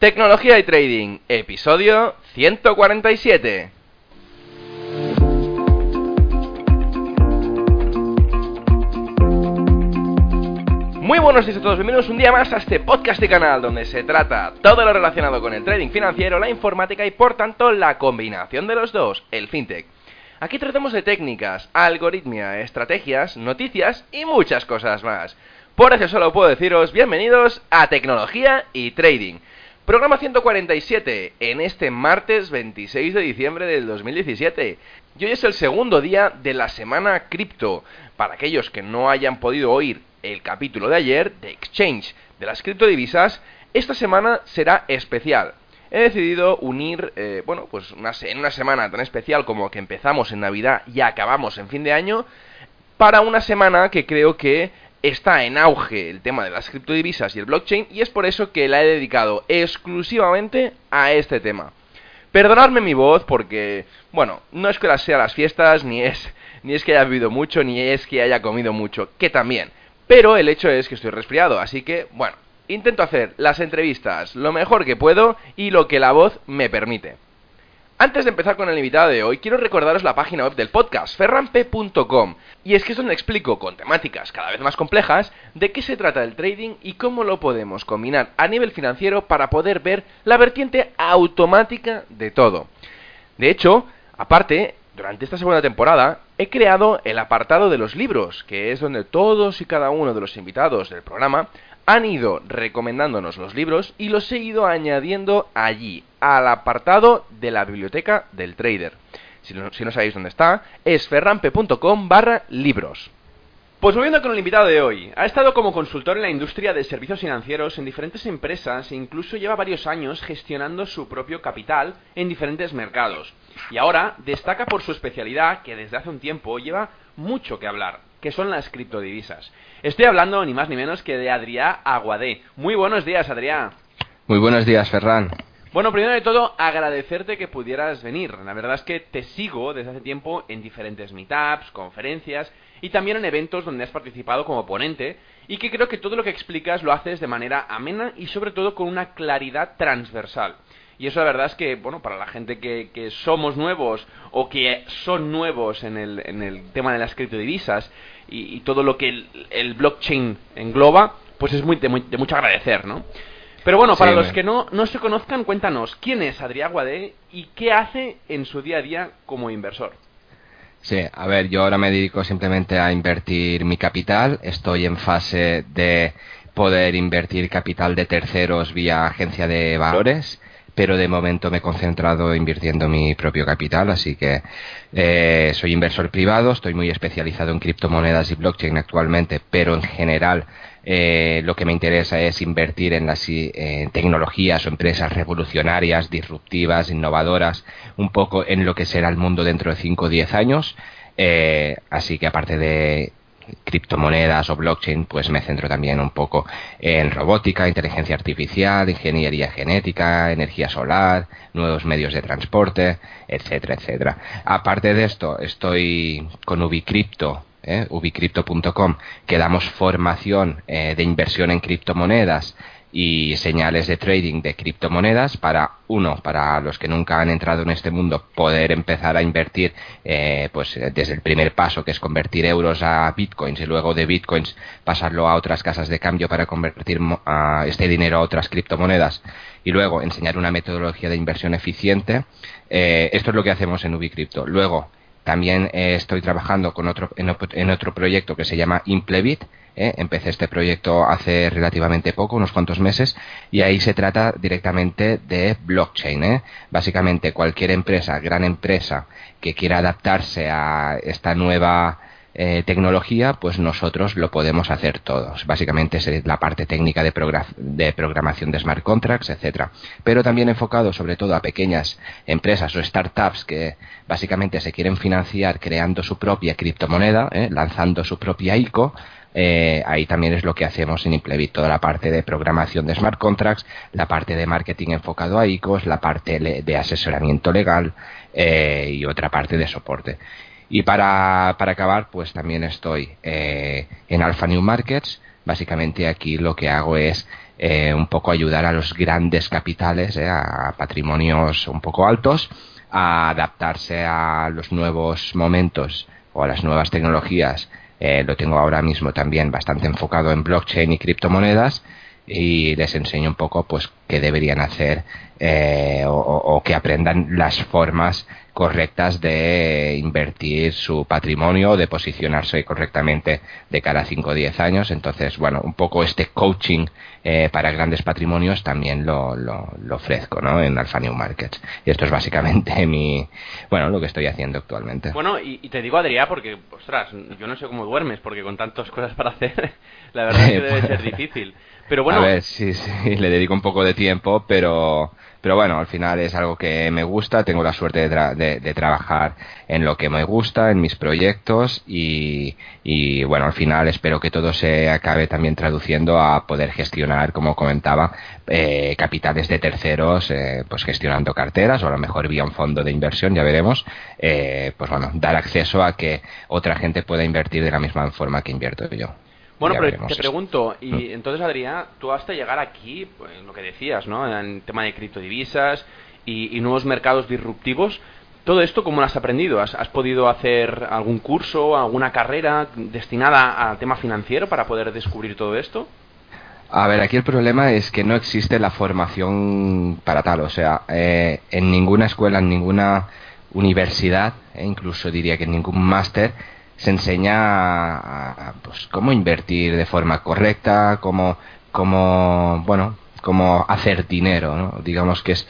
Tecnología y Trading, episodio 147. Muy buenos días a todos, bienvenidos un día más a este podcast y canal donde se trata todo lo relacionado con el trading financiero, la informática y por tanto la combinación de los dos, el fintech. Aquí tratamos de técnicas, algoritmia, estrategias, noticias y muchas cosas más. Por eso solo puedo deciros bienvenidos a Tecnología y Trading. Programa 147 en este martes 26 de diciembre del 2017. Y hoy es el segundo día de la semana cripto. Para aquellos que no hayan podido oír el capítulo de ayer de Exchange de las criptodivisas, esta semana será especial. He decidido unir, eh, bueno, pues en una semana tan especial como que empezamos en Navidad y acabamos en fin de año, para una semana que creo que está en auge el tema de las criptodivisas y el blockchain y es por eso que la he dedicado exclusivamente a este tema. Perdonadme mi voz porque, bueno, no es que las sea las fiestas, ni es, ni es que haya bebido mucho, ni es que haya comido mucho, que también. Pero el hecho es que estoy resfriado, así que, bueno, intento hacer las entrevistas lo mejor que puedo y lo que la voz me permite. Antes de empezar con el invitado de hoy, quiero recordaros la página web del podcast, ferramp.com. Y es que es donde explico, con temáticas cada vez más complejas, de qué se trata el trading y cómo lo podemos combinar a nivel financiero para poder ver la vertiente automática de todo. De hecho, aparte, durante esta segunda temporada he creado el apartado de los libros, que es donde todos y cada uno de los invitados del programa han ido recomendándonos los libros y los he ido añadiendo allí, al apartado de la biblioteca del trader. Si no, si no sabéis dónde está, es ferrampe.com barra libros. Pues volviendo con el invitado de hoy, ha estado como consultor en la industria de servicios financieros en diferentes empresas e incluso lleva varios años gestionando su propio capital en diferentes mercados. Y ahora destaca por su especialidad que desde hace un tiempo lleva mucho que hablar, que son las criptodivisas. Estoy hablando ni más ni menos que de Adrià Aguadé. Muy buenos días, Adrià. Muy buenos días, Ferran. Bueno, primero de todo, agradecerte que pudieras venir. La verdad es que te sigo desde hace tiempo en diferentes meetups, conferencias y también en eventos donde has participado como ponente y que creo que todo lo que explicas lo haces de manera amena y sobre todo con una claridad transversal. Y eso la verdad es que, bueno, para la gente que, somos nuevos o que son nuevos en el, tema de las criptodivisas y, y todo lo que el, el, blockchain engloba, pues es muy de, muy, de mucho agradecer, ¿no? Pero bueno, para Sí, los que no, no se conozcan, cuéntanos, ¿quién es Adrià Guadé y qué hace en su día a día como inversor? Sí, a ver, yo ahora me dedico simplemente a invertir mi capital. Estoy en fase de poder invertir capital de terceros vía agencia de valores, pero de momento me he concentrado invirtiendo mi propio capital, así que eh, soy inversor privado, estoy muy especializado en criptomonedas y blockchain actualmente, pero en general eh, lo que me interesa es invertir en las eh, tecnologías o empresas revolucionarias, disruptivas, innovadoras, un poco en lo que será el mundo dentro de 5 o 10 años. Eh, así que aparte de criptomonedas o blockchain, pues me centro también un poco en robótica, inteligencia artificial, ingeniería genética, energía solar, nuevos medios de transporte, etcétera, etcétera. Aparte de esto, estoy con Ubicrypto, ¿eh? ubicrypto.com, que damos formación eh, de inversión en criptomonedas y señales de trading de criptomonedas para uno para los que nunca han entrado en este mundo poder empezar a invertir eh, pues desde el primer paso que es convertir euros a bitcoins y luego de bitcoins pasarlo a otras casas de cambio para convertir este dinero a otras criptomonedas. Y luego enseñar una metodología de inversión eficiente. Eh, esto es lo que hacemos en Ubicrypto luego también eh, estoy trabajando con otro, en, en otro proyecto que se llama Implebit. ¿eh? Empecé este proyecto hace relativamente poco, unos cuantos meses, y ahí se trata directamente de blockchain. ¿eh? Básicamente cualquier empresa, gran empresa, que quiera adaptarse a esta nueva eh, tecnología, pues nosotros lo podemos hacer todos. Básicamente es la parte técnica de, programación de smart contracts, etcétera. Pero también enfocado sobre todo a pequeñas empresas o startups que básicamente se quieren financiar creando su propia criptomoneda, ¿eh? lanzando su propia ICO. Eh, ahí también es lo que hacemos en Implevit, toda la parte de programación de smart contracts, la parte de marketing enfocado a ICOs, la parte de asesoramiento legal y otra parte de soporte. Y para, para acabar, pues también estoy eh, en Alpha New Markets. Básicamente aquí lo que hago es eh, un poco ayudar a los grandes capitales, eh, a patrimonios un poco altos, a adaptarse a los nuevos momentos o a las nuevas tecnologías. lo tengo ahora mismo también bastante enfocado en blockchain y criptomonedas y les enseño un poco pues qué deberían hacer o, o, que aprendan las formas correctas de invertir su patrimonio, de posicionarse correctamente de cara a 5 o 10 años. Entonces, bueno, un poco este coaching eh, para grandes patrimonios también lo, lo, ofrezco ¿no? en Alpha New Markets. Y esto es básicamente mi, bueno, lo que estoy haciendo actualmente. Bueno, y, te digo, Adrián, porque, ostras, yo no sé cómo duermes, porque con tantas cosas para hacer, la verdad es que debe ser difícil. Pero bueno. A ver, sí, sí, le dedico un poco de tiempo, pero pero bueno, al final es algo que me gusta, tengo la suerte de, trabajar en lo que me gusta, en mis proyectos y, bueno, al final espero que todo se acabe también traduciendo a poder gestionar, como comentaba, eh, capitales de terceros, eh, pues gestionando carteras o a lo mejor vía un fondo de inversión, ya veremos, eh, pues bueno, dar acceso a que otra gente pueda invertir de la misma forma que invierto yo. Bueno, pero te pregunto, y mm. entonces Adrián, tú hasta llegar aquí, pues, lo que decías, ¿no? En tema de criptodivisas y, y nuevos mercados disruptivos, ¿todo esto cómo lo has aprendido? ¿Has, podido hacer algún curso, alguna carrera destinada al tema financiero para poder descubrir todo esto? A ver, aquí el problema es que no existe la formación para tal, o sea, eh, en ninguna escuela, en ninguna universidad, e incluso diría que en ningún máster, se enseña a, pues, cómo invertir de forma correcta, cómo, cómo, bueno, cómo hacer dinero, ¿no? Digamos que es,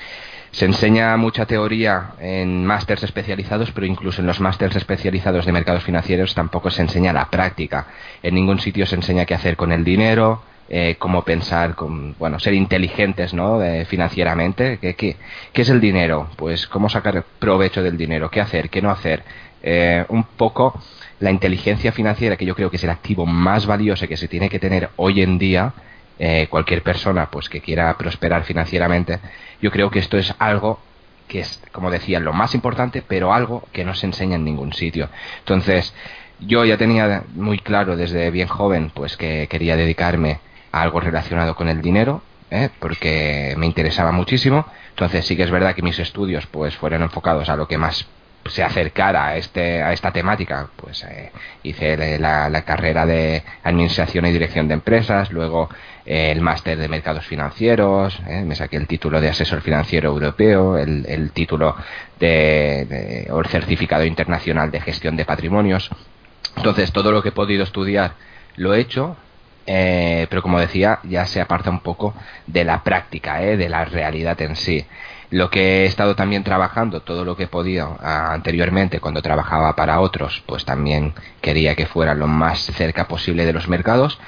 se enseña mucha teoría en másters especializados, pero incluso en los másters especializados de mercados financieros tampoco se enseña la práctica. En ningún sitio se enseña qué hacer con el dinero, eh, cómo pensar, con, bueno, ser inteligentes ¿no? financieramente. ¿Qué, qué, qué es el dinero? Pues cómo sacar provecho del dinero, qué hacer, qué no hacer. Eh, un poco la inteligencia financiera, que yo creo que es el activo más valioso que se tiene que tener hoy en día, eh, cualquier persona pues que quiera prosperar financieramente, yo creo que esto es algo que es, como decía, lo más importante, pero algo que no se enseña en ningún sitio. Entonces, yo ya tenía muy claro desde bien joven pues que quería dedicarme a algo relacionado con el dinero, ¿eh? porque me interesaba muchísimo. Entonces sí que es verdad que mis estudios pues fueron enfocados a lo que más se acercara a, este, a esta temática, pues eh, hice la, carrera de Administración y Dirección de Empresas, luego eh, el máster de Mercados Financieros, eh, me saqué el título de Asesor Financiero Europeo, el, título de, el Certificado Internacional de Gestión de Patrimonios. Entonces, todo lo que he podido estudiar lo he hecho, pero como decía, ya se aparta un poco de la práctica, de la realidad en sí. Lo que he estado también trabajando, todo lo que he podido anteriormente cuando trabajaba para otros, pues también quería que fuera lo más cerca posible de los mercados.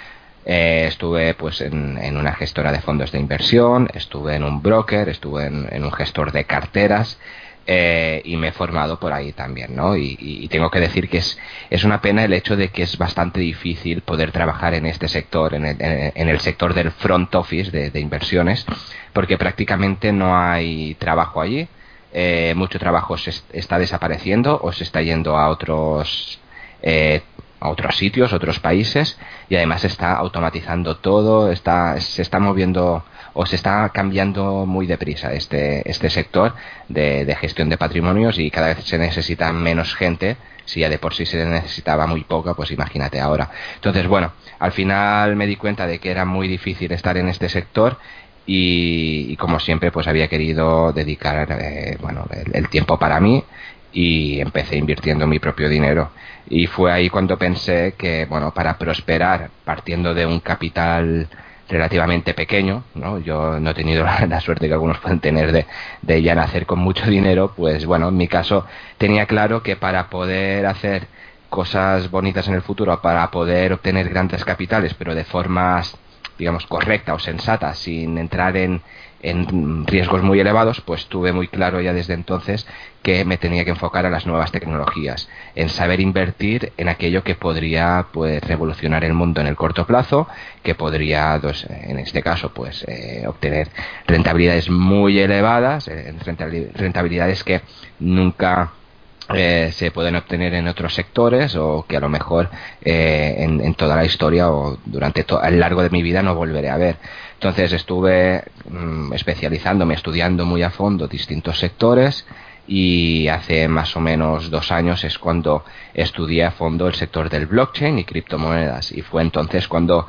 Eh, estuve pues en, una gestora de fondos de inversión, estuve en un broker, estuve en un gestor de carteras eh, y me he formado por ahí también, ¿no? Y, tengo que decir que es, es una pena el hecho de que es bastante difícil poder trabajar en este sector, en el, en el sector del front office de, inversiones, porque prácticamente no hay trabajo allí. Eh, mucho trabajo se está desapareciendo o se está yendo a otros eh, a otros sitios, otros países y además está automatizando todo, está, se está moviendo o se está cambiando muy deprisa este, este sector de, gestión de patrimonios y cada vez se necesita menos gente. Si ya de por sí se necesitaba muy poca, pues imagínate ahora. Entonces, bueno, al final me di cuenta de que era muy difícil estar en este sector y, como siempre, pues había querido dedicar eh, bueno, el, tiempo para mí y empecé invirtiendo mi propio dinero. Y fue ahí cuando pensé que, bueno, para prosperar partiendo de un capital relativamente pequeño, ¿no? Yo no he tenido la, suerte que algunos pueden tener de, de, ya nacer con mucho dinero, pues bueno, en mi caso tenía claro que para poder hacer cosas bonitas en el futuro para poder obtener grandes capitales, pero de formas, digamos, correcta o sensata, sin entrar en, en riesgos muy elevados, pues tuve muy claro ya desde entonces que me tenía que enfocar a las nuevas tecnologías, en saber invertir en aquello que podría pues revolucionar el mundo en el corto plazo, que podría, pues, en este caso, pues eh, obtener rentabilidades muy elevadas, eh, rentabilidades que nunca eh, se pueden obtener en otros sectores o que a lo mejor en, toda la historia o durante a lo largo de mi vida no volveré a ver. Entonces estuve mm, especializándome, estudiando muy a fondo distintos sectores y hace más o menos dos años es cuando estudié a fondo el sector del blockchain y criptomonedas y fue entonces cuando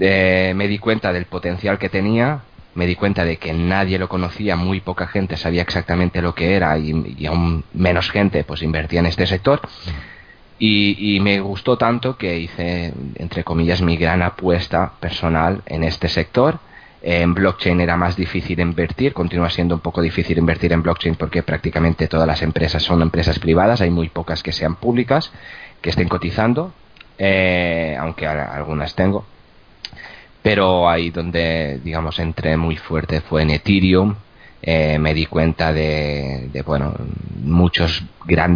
eh, me di cuenta del potencial que tenía, me di cuenta de que nadie lo conocía, muy poca gente sabía exactamente lo que era y, y aún menos gente pues invertía en este sector. Y, me gustó tanto que hice, entre comillas, mi gran apuesta personal en este sector. En blockchain era más difícil invertir, continúa siendo un poco difícil invertir en blockchain porque prácticamente todas las empresas son empresas privadas, hay muy pocas que sean públicas, que estén cotizando, eh, aunque algunas tengo. Pero ahí donde, digamos, entré muy fuerte fue en Ethereum, eh, me di cuenta de, bueno, muchos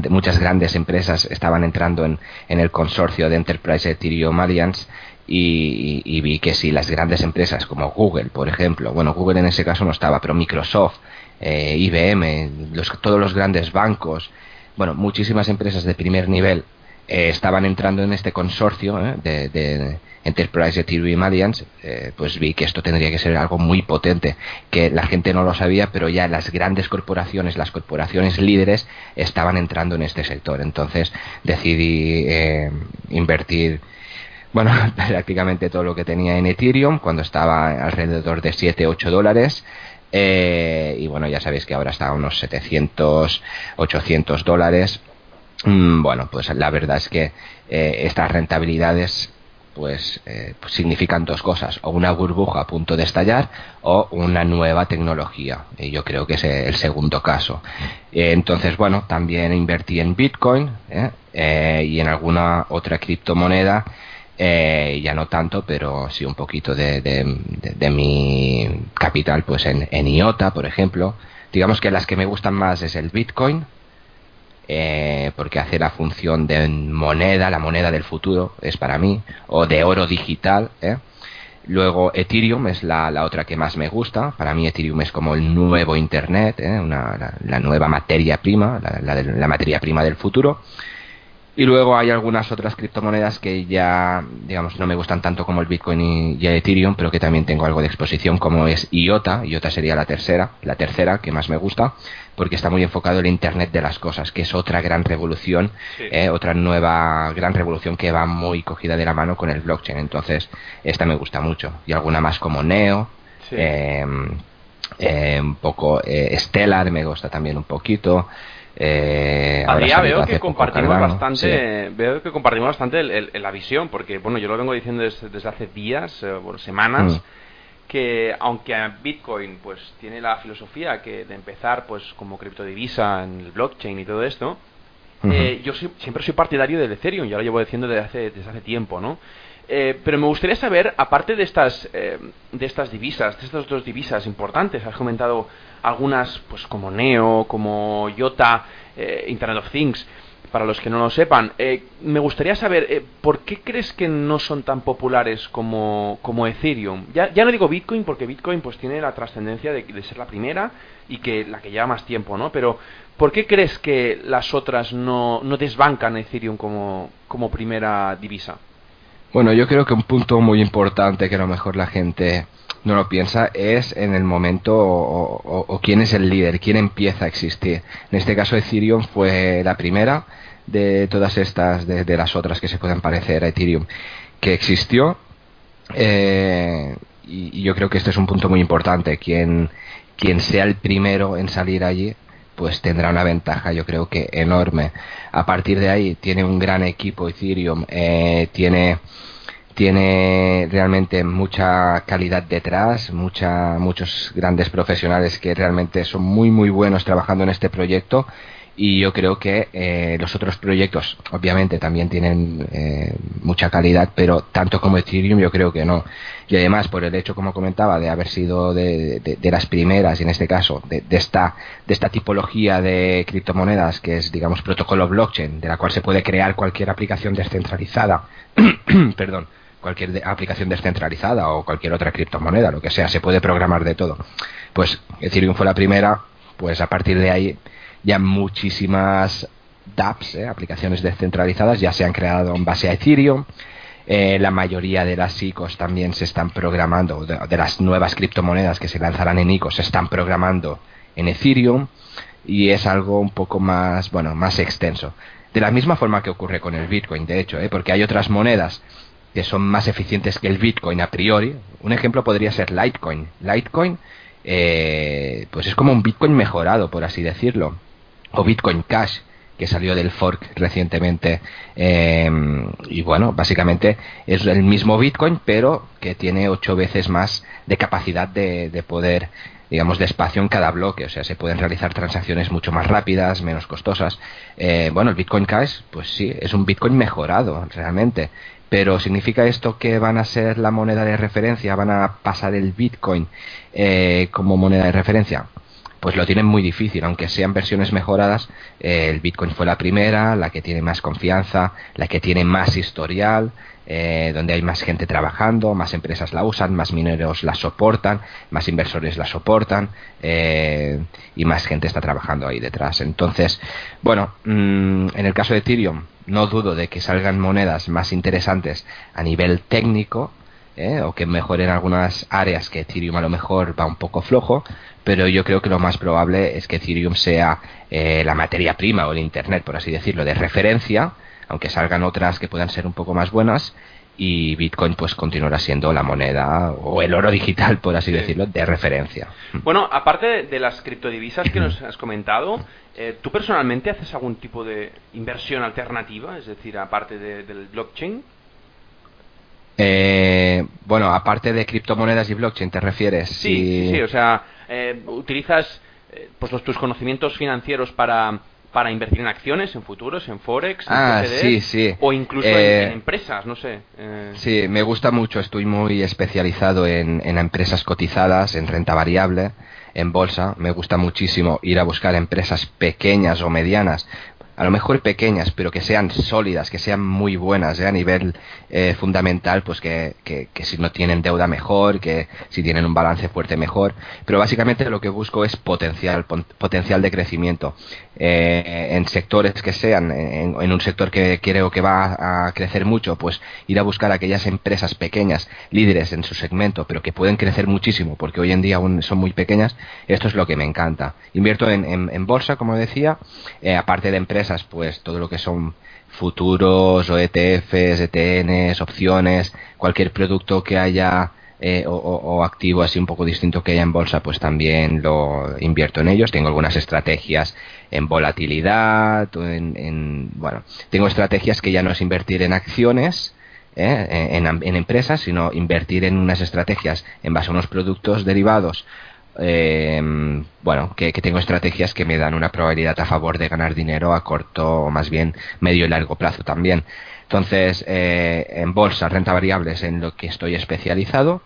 muchas grandes empresas estaban entrando en, el consorcio de Enterprise Ethereum Alliance y, vi que si las grandes empresas como Google, por ejemplo, bueno, Google en ese caso no estaba, pero Microsoft, eh, IBM, todos los grandes bancos, bueno, muchísimas empresas de primer nivel eh, estaban entrando en este consorcio de, de Enterprise Ethereum Alliance, eh, pues vi que esto tendría que ser algo muy potente, que la gente no lo sabía, pero ya las grandes corporaciones, las corporaciones líderes, estaban entrando en este sector. Entonces decidí eh, invertir bueno, prácticamente todo lo que tenía en Ethereum cuando estaba alrededor de 7, 8 dólares. Eh, y bueno, ya sabéis que ahora está a unos 700, 800 dólares. Mm, bueno, pues la verdad es que estas rentabilidades pues, eh, pues, significan dos cosas, o una burbuja a punto de estallar o una nueva tecnología. Y yo creo que es el segundo caso. Eh, entonces, bueno, también invertí en Bitcoin ¿eh? y en alguna otra criptomoneda. ya no tanto, pero sí un poquito de, de, mi capital, pues en, en IOTA, por ejemplo. Digamos que las que me gustan más es el Bitcoin, eh, porque hace la función de moneda, la moneda del futuro es para mí, o de oro digital. ¿eh? Luego Ethereum es la, otra que más me gusta. Para mí Ethereum es como el nuevo Internet, ¿eh? la, nueva materia prima, la, materia prima del futuro. Y luego hay algunas otras criptomonedas que ya, digamos, no me gustan tanto como el Bitcoin y, Ethereum, pero que también tengo algo de exposición, como es IOTA. IOTA sería la tercera, la tercera que más me gusta, porque está muy enfocado en el Internet de las cosas, que es otra gran revolución, eh, otra nueva gran revolución que va muy cogida de la mano con el blockchain. Entonces, esta me gusta mucho. Y alguna más como Neo. Em, eh, un poco eh, Stellar me gusta también un poquito eh, a día veo que compartimos bastante, veo que compartimos bastante la visión, porque bueno, yo lo vengo diciendo desde, hace días, eh, semanas, mm. que aunque Bitcoin pues tiene la filosofía que de empezar pues como criptodivisa en el blockchain y todo esto, eh, yo siempre soy partidario del Ethereum, ya lo llevo diciendo desde hace, desde hace tiempo, ¿no? Eh, pero me gustaría saber, aparte de estas, eh, de estas divisas, de estas dos divisas importantes, has comentado algunas, pues como Neo, como Iota, eh, Internet of Things, para los que no lo sepan, me gustaría saber, ¿por qué crees que no son tan populares como, como Ethereum? Ya, ya no digo Bitcoin, porque Bitcoin pues tiene la trascendencia de, de, ser la primera y que la que lleva más tiempo, ¿no? Pero, ¿por qué crees que las otras no, no desbancan Ethereum como, como primera divisa? Bueno, yo creo que un punto muy importante que a lo mejor la gente no lo piensa es en el momento o, quién es el líder, quién empieza a existir. En este caso Ethereum fue la primera de todas estas, de, las otras que se pueden parecer a Ethereum, que existió. Eh, y, yo creo que este es un punto muy importante. Quien, quien sea el primero en salir allí pues tendrá una ventaja yo creo que enorme. A partir de ahí tiene un gran equipo Ethereum, eh, tiene tiene realmente mucha calidad detrás, mucha, muchos grandes profesionales que realmente son muy muy buenos trabajando en este proyecto. Y yo creo que eh, los otros proyectos obviamente también tienen eh, mucha calidad pero tanto como Ethereum yo creo que no. Y además por el hecho como comentaba de haber sido de, de, las primeras y en este caso de, esta de esta tipología de criptomonedas que es digamos protocolo blockchain de la cual se puede crear cualquier aplicación descentralizada perdón cualquier aplicación descentralizada o cualquier otra criptomoneda lo que sea se puede programar de todo pues Ethereum fue la primera pues a partir de ahí ya muchísimas dApps, ¿eh? aplicaciones descentralizadas, ya se han creado en base a Ethereum. Eh, la mayoría de las ICOs también se están programando, de, las nuevas criptomonedas que se lanzarán en ICOs se están programando en Ethereum y es algo un poco más, bueno, más extenso. De la misma forma que ocurre con el Bitcoin, de hecho, ¿eh? porque hay otras monedas que son más eficientes que el Bitcoin a priori. Un ejemplo podría ser Litecoin. Litecoin, pues es como un Bitcoin mejorado, por así decirlo o Bitcoin Cash que salió del fork recientemente eh, y bueno básicamente es el mismo Bitcoin pero que tiene ocho veces más de capacidad de, poder digamos de espacio en cada bloque. O sea se pueden realizar transacciones mucho más rápidas menos costosas. Eh, bueno el Bitcoin Cash pues sí es un Bitcoin mejorado realmente. Pero significa esto que van a ser la moneda de referencia van a pasar el Bitcoin eh, como moneda de referencia pues lo tienen muy difícil, aunque sean versiones mejoradas, eh, el Bitcoin fue la primera, la que tiene más confianza, la que tiene más historial, eh, donde hay más gente trabajando, más empresas la usan, más mineros la soportan, más inversores la soportan eh, y más gente está trabajando ahí detrás. Entonces, bueno, mm, en el caso de Ethereum, no dudo de que salgan monedas más interesantes a nivel técnico, o que mejoren algunas áreas que Ethereum a lo mejor va un poco flojo, pero yo creo que lo más probable es que Ethereum sea eh, la materia prima o el Internet, por así decirlo, de referencia, aunque salgan otras que puedan ser un poco más buenas, y Bitcoin pues continuará siendo la moneda o el oro digital, por así decirlo, de referencia. Bueno, aparte de las criptodivisas que nos has comentado, eh, ¿tú personalmente haces algún tipo de inversión alternativa? Es decir, aparte del blockchain. Eh, bueno, aparte de criptomonedas y blockchain, ¿te refieres? Sí, sí, sí, o sea, eh, utilizas eh, pues los, tus conocimientos financieros para para invertir en acciones, en futuros, en forex, en ah, sí, sí. o incluso en, empresas, no sé. Sí, me gusta mucho. Estoy muy especializado en, en empresas cotizadas, en renta variable, en bolsa. Me gusta muchísimo ir a buscar empresas pequeñas o medianas a lo mejor pequeñas, pero que sean sólidas, que sean muy buenas ¿eh? a nivel eh, fundamental, pues que, que, si no tienen deuda mejor, que si tienen un balance fuerte mejor. Pero básicamente lo que busco es potencial, potencial de crecimiento eh, en sectores que sean, en, un sector que creo que va a crecer mucho, pues ir a buscar aquellas empresas pequeñas, líderes en su segmento, pero que pueden crecer muchísimo, porque hoy en día aún son muy pequeñas. Esto es lo que me encanta. Invierto en, bolsa, como decía, aparte de empresas pues todo lo que son futuros o ETFs, ETNs, opciones, cualquier producto que haya eh, o, activo así un poco distinto que haya en bolsa, pues también lo invierto en ellos. Tengo algunas estrategias en volatilidad, en, bueno, tengo estrategias que ya no es invertir en acciones, eh, en, en, empresas, sino invertir en unas estrategias en base a unos productos derivados eh, bueno, que, tengo estrategias que me dan una probabilidad a favor de ganar dinero a corto o más bien medio y largo plazo también. Entonces, eh, en bolsa, renta variable es en lo que estoy especializado,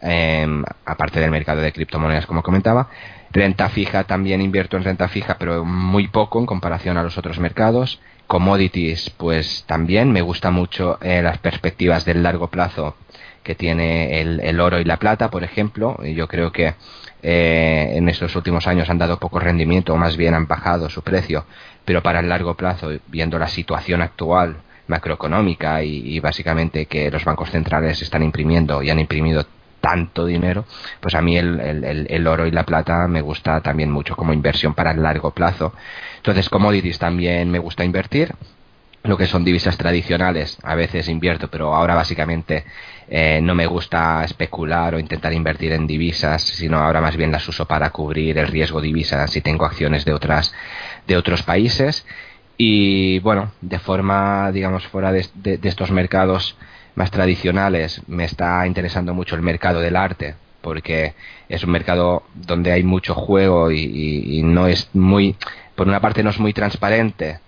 em, aparte del mercado de criptomonedas, como comentaba. Renta fija también invierto en renta fija, pero muy poco en comparación a los otros mercados. Commodities, pues también me gusta mucho eh, las perspectivas del largo plazo que tiene el, el, oro y la plata, por ejemplo. Yo creo que eh, en estos últimos años han dado poco rendimiento o más bien han bajado su precio, pero para el largo plazo, viendo la situación actual macroeconómica y, básicamente que los bancos centrales están imprimiendo y han imprimido tanto dinero, pues a mí el, el, oro y la plata me gusta también mucho como inversión para el largo plazo. Entonces, commodities también me gusta invertir. Lo que son divisas tradicionales, a veces invierto, pero ahora básicamente eh, no me gusta especular o intentar invertir en divisas, sino ahora más bien las uso para cubrir el riesgo divisas si tengo acciones de otras de otros países. Y bueno, de forma digamos fuera de, estos mercados más tradicionales me está interesando mucho el mercado del arte porque es un mercado donde hay mucho juego y, no es muy por una parte no es muy transparente,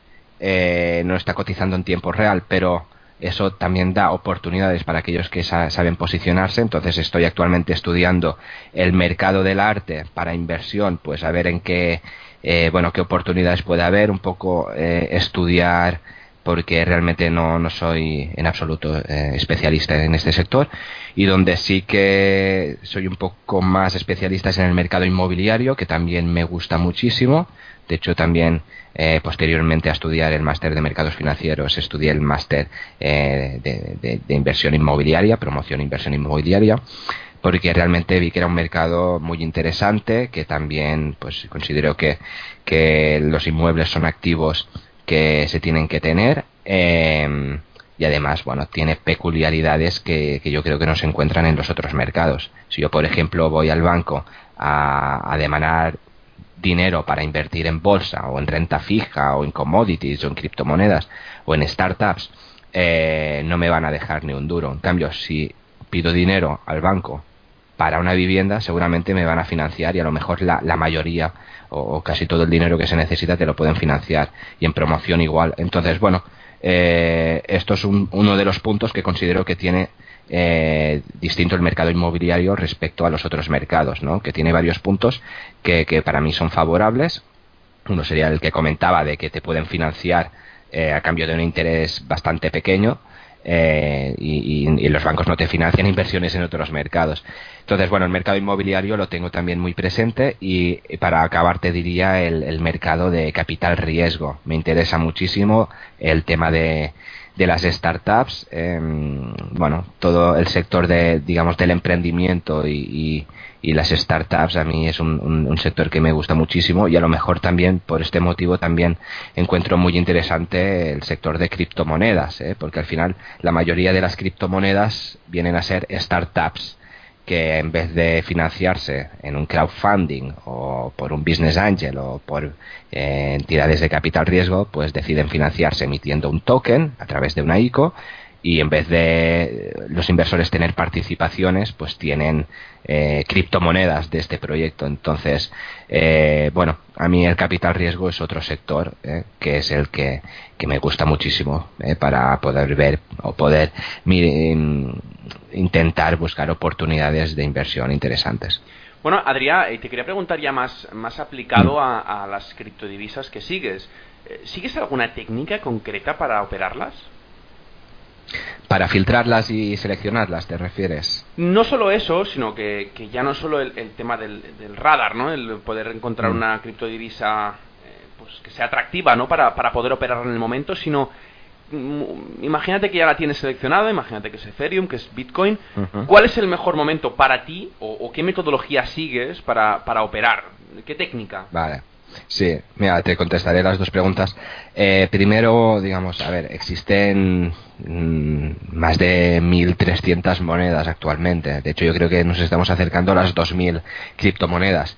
eh, no está cotizando en tiempo real, pero eso también da oportunidades para aquellos que saben posicionarse. Entonces estoy actualmente estudiando el mercado del arte para inversión, pues a ver en qué, eh, bueno, qué oportunidades puede haber, un poco eh, estudiar porque realmente no, no soy en absoluto eh, especialista en este sector y donde sí que soy un poco más especialista es en el mercado inmobiliario que también me gusta muchísimo de hecho también eh, posteriormente a estudiar el máster de mercados financieros, estudié el máster eh, de, inversión inmobiliaria, promoción e inversión inmobiliaria, porque realmente vi que era un mercado muy interesante, que también pues considero que, que los inmuebles son activos que se tienen que tener. Em, y además, bueno, tiene peculiaridades que, que, yo creo que no se encuentran en los otros mercados. Si yo, por ejemplo, voy al banco a, a demandar dinero para invertir en bolsa o en renta fija o en commodities o en criptomonedas o en startups, eh, no me van a dejar ni un duro. En cambio, si pido dinero al banco para una vivienda, seguramente me van a financiar y a lo mejor la, mayoría o, casi todo el dinero que se necesita te lo pueden financiar y en promoción igual. Entonces, bueno, eh, esto es uno de los puntos que considero que tiene eh, distinto el mercado inmobiliario respecto a los otros mercados, ¿no? que tiene varios puntos que, para mí son favorables. Uno sería el que comentaba de que te pueden financiar eh, a cambio de un interés bastante pequeño. Eh, y, los bancos no te financian inversiones en otros mercados. Entonces, bueno, el mercado inmobiliario lo tengo también muy presente y, para acabar te diría el mercado de capital riesgo. Me interesa muchísimo el tema de, de las startups, em, bueno, todo el sector de, digamos, del emprendimiento y, y, las startups a mí es un, sector que me gusta muchísimo y a lo mejor también por este motivo también encuentro muy interesante el sector de criptomonedas, ¿eh? porque al final la mayoría de las criptomonedas vienen a ser startups que en vez de financiarse en un crowdfunding o por un business angel o por eh, entidades de capital riesgo, pues deciden financiarse emitiendo un token a través de una ICO y en vez de los inversores tener participaciones, pues tienen eh, criptomonedas de este proyecto. Entonces, eh, bueno, a mí el capital riesgo es otro sector eh, que es el que, me gusta muchísimo para poder ver o poder intentar buscar oportunidades de inversión interesantes. Bueno, Adrián, te quería preguntar ya más, más aplicado mm. a, a las criptodivisas que sigues. ¿Sigues alguna técnica concreta para operarlas? Para filtrarlas y seleccionarlas, ¿te refieres? No solo eso, sino que, ya no solo el, tema del, radar, ¿no? El poder encontrar mm. una criptodivisa eh, pues, que sea atractiva, ¿no? Para, para poder operar en el momento, sino mm, imagínate que ya la tienes seleccionada, imagínate que es Ethereum, que es Bitcoin. ¿Cuál es el mejor momento para ti o, qué metodología sigues para, para operar? ¿Qué técnica? Vale. Sí, mira, te contestaré las dos preguntas. Eh, primero, digamos, a ver, existen mm, más de 1.300 monedas actualmente. De hecho, yo creo que nos estamos acercando a las 2.000 criptomonedas,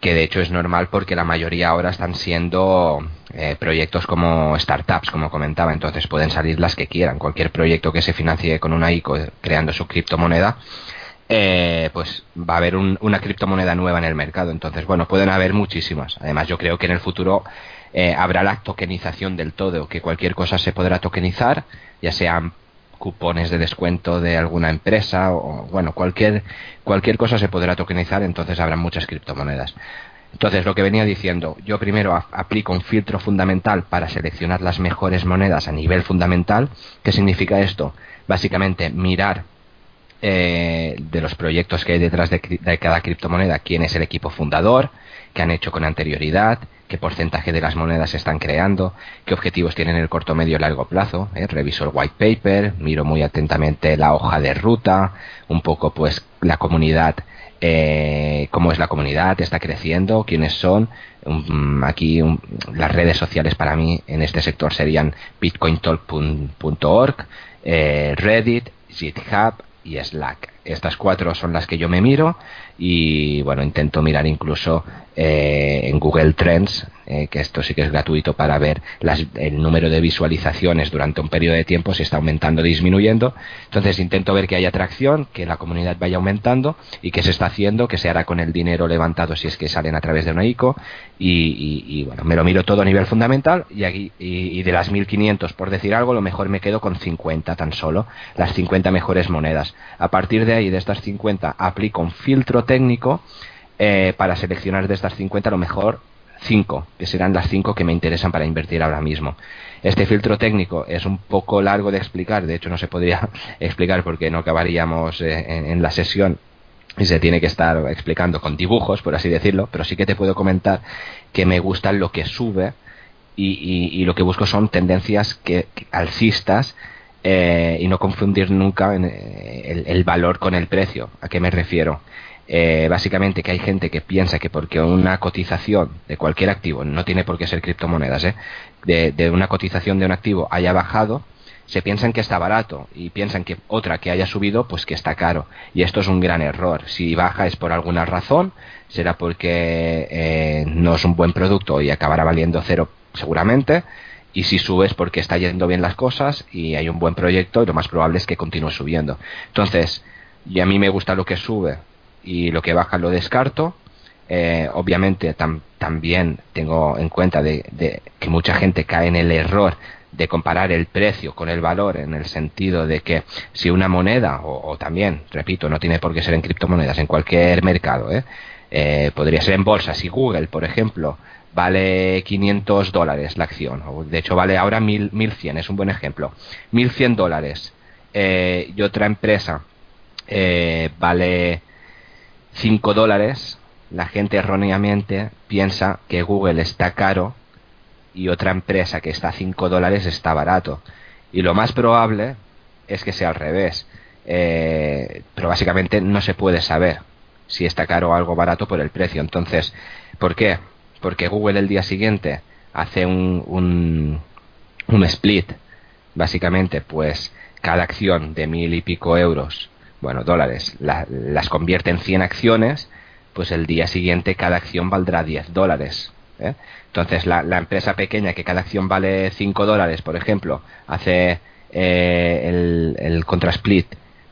que de hecho es normal porque la mayoría ahora están siendo eh, proyectos como startups, como comentaba. Entonces pueden salir las que quieran. Cualquier proyecto que se financie con una ICO creando su criptomoneda eh, pues va a haber una criptomoneda nueva en el mercado. Entonces, bueno, pueden haber muchísimas. Además, yo creo que en el futuro eh, habrá la tokenización del todo, que cualquier cosa se podrá tokenizar, ya sean cupones de descuento de alguna empresa o, bueno, cualquier, cualquier cosa se podrá tokenizar, entonces habrá muchas criptomonedas. Entonces, lo que venía diciendo, yo primero aplico un filtro fundamental para seleccionar las mejores monedas a nivel fundamental. ¿Qué significa esto? Básicamente, mirar eh, de los proyectos que hay detrás de, cada criptomoneda, quién es el equipo fundador, qué han hecho con anterioridad, qué porcentaje de las monedas están creando, qué objetivos tienen en el corto, medio y largo plazo. ¿eh? Reviso el white paper, miro muy atentamente la hoja de ruta, un poco pues la comunidad, eh, cómo es la comunidad, está creciendo, quiénes son. aquí las redes sociales para mí en este sector serían bitcointalk.org, Reddit, GitHub, y Slack. Estas cuatro son las que yo me miro y bueno, intento mirar incluso eh, en Google Trends eh, que esto sí que es gratuito para ver el número de visualizaciones durante un periodo de tiempo, si está aumentando o disminuyendo. Entonces intento ver que haya atracción, que la comunidad vaya aumentando y qué se está haciendo, qué se hará con el dinero levantado si es que salen a través de una ICO. Y, bueno, me lo miro todo a nivel fundamental y, aquí, y, de las 1500, por decir algo, lo mejor me quedo con 50 tan solo, las 50 mejores monedas. A partir de ahí, de estas 50, aplico un filtro técnico eh, para seleccionar de estas 50 lo mejor 5, que serán las 5 que me interesan para invertir ahora mismo. Este filtro técnico es un poco largo de explicar, de hecho no se podría explicar porque no acabaríamos eh, en, la sesión y se tiene que estar explicando con dibujos, por así decirlo, pero sí que te puedo comentar que me gusta lo que sube y, lo que busco son tendencias que, alcistas eh, y no confundir nunca el valor con el precio. ¿A qué me refiero? Eh, básicamente que hay gente que piensa que porque una cotización de cualquier activo, no tiene por qué ser criptomonedas, ¿eh? de, una cotización de un activo haya bajado, se piensan que está barato y piensan que otra que haya subido, pues que está caro. Y esto es un gran error. Si baja es por alguna razón, será porque eh, no es un buen producto y acabará valiendo cero seguramente. Y si sube es porque está yendo bien las cosas y hay un buen proyecto y lo más probable es que continúe subiendo. Entonces, y a mí me gusta lo que sube y lo que baja lo descarto. Eh, obviamente también tengo en cuenta que mucha gente cae en el error de comparar el precio con el valor en el sentido de que si una moneda o, también repito no tiene por qué ser en criptomonedas en cualquier mercado ¿eh? Eh, podría ser en bolsa si Google por ejemplo vale 500 dólares la acción o de hecho vale ahora 1100 es un buen ejemplo 1100 dólares y otra empresa vale 5 dólares, la gente erróneamente piensa que Google está caro y otra empresa que está a 5 dólares está barato. Y lo más probable es que sea al revés. Eh, pero básicamente no se puede saber si está caro o algo barato por el precio. Entonces, ¿por qué? Porque Google el día siguiente hace un, un, un split. Básicamente, pues cada acción de mil y pico euros bueno, dólares, las convierte en 100 acciones, pues el día siguiente cada acción valdrá 10 dólares. ¿eh? Entonces, la, empresa pequeña que cada acción vale 5 dólares, por ejemplo, hace eh, el, el contrasplit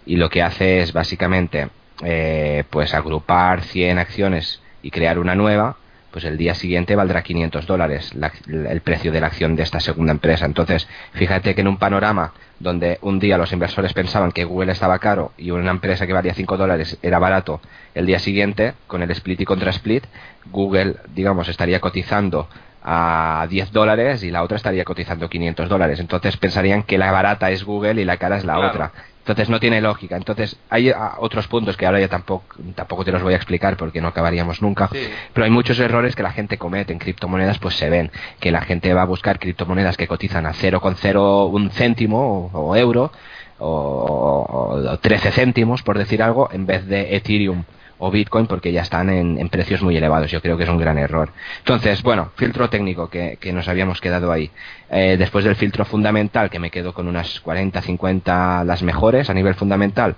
y lo que hace es básicamente eh, pues agrupar 100 acciones y crear una nueva, pues el día siguiente valdrá 500 dólares el precio de la acción de esta segunda empresa. Entonces, fíjate que en un panorama donde un día los inversores pensaban que Google estaba caro y una empresa que valía 5 dólares era barato, el día siguiente, con el split y contra split, Google, digamos, estaría cotizando a 10 dólares y la otra estaría cotizando 500 dólares. Entonces pensarían que la barata es Google y la cara es la otra. Entonces no tiene lógica. Entonces hay ah, otros puntos que ahora ya tampoco, tampoco te los voy a explicar porque no acabaríamos nunca. Pero hay muchos errores que la gente comete en criptomonedas, pues se ven. Que la gente va a buscar criptomonedas que cotizan a 0,0 un céntimo o, euro o, o 13 céntimos, por decir algo, en vez de Ethereum o Bitcoin porque ya están en, precios muy elevados. Yo creo que es un gran error. Entonces, bueno, filtro técnico que, nos habíamos quedado ahí. Eh, después del filtro fundamental, que me quedo con unas 40, 50 las mejores a nivel fundamental,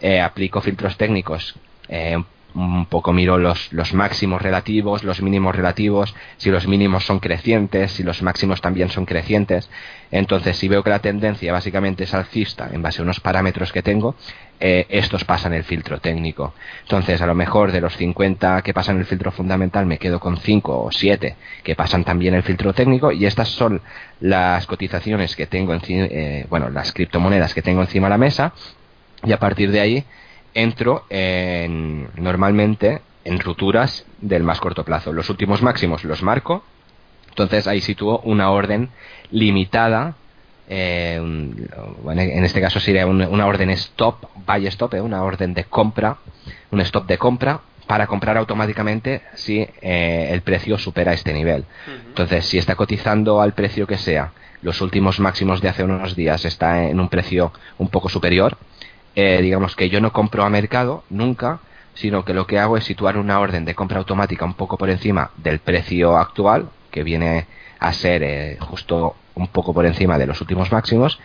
eh, aplico filtros técnicos. Eh, un poco miro los, los máximos relativos, los mínimos relativos, si los mínimos son crecientes, si los máximos también son crecientes. Entonces, si veo que la tendencia básicamente es alcista en base a unos parámetros que tengo, eh, estos pasan el filtro técnico. Entonces, a lo mejor de los 50 que pasan el filtro fundamental, me quedo con 5 o 7 que pasan también el filtro técnico y estas son las cotizaciones que tengo, eh, bueno, las criptomonedas que tengo encima de la mesa y a partir de ahí entro en, normalmente en rupturas del más corto plazo. Los últimos máximos los marco, entonces ahí sitúo una orden limitada. Eh, en este caso sería una orden stop, buy stop, eh, una orden de compra, un stop de compra para comprar automáticamente si eh, el precio supera este nivel. Entonces, si está cotizando al precio que sea, los últimos máximos de hace unos días está en un precio un poco superior, eh, digamos que yo no compro a mercado nunca, sino que lo que hago es situar una orden de compra automática un poco por encima del precio actual, que viene a ser eh, justo un poco por encima de los últimos máximos.